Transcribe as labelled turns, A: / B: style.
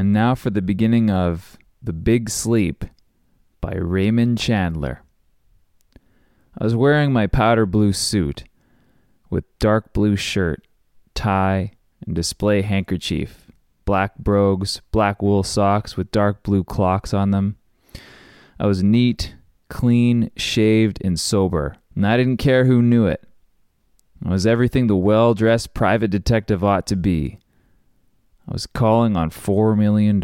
A: And now for the beginning of The Big Sleep by Raymond Chandler. I was wearing my powder blue suit with dark blue shirt, tie, and display handkerchief, black brogues, black wool socks with dark blue clocks on them. I was neat, clean, shaved, and sober, and I didn't care who knew it. I was everything the well dressed private detective ought to be. I was calling on $4 million.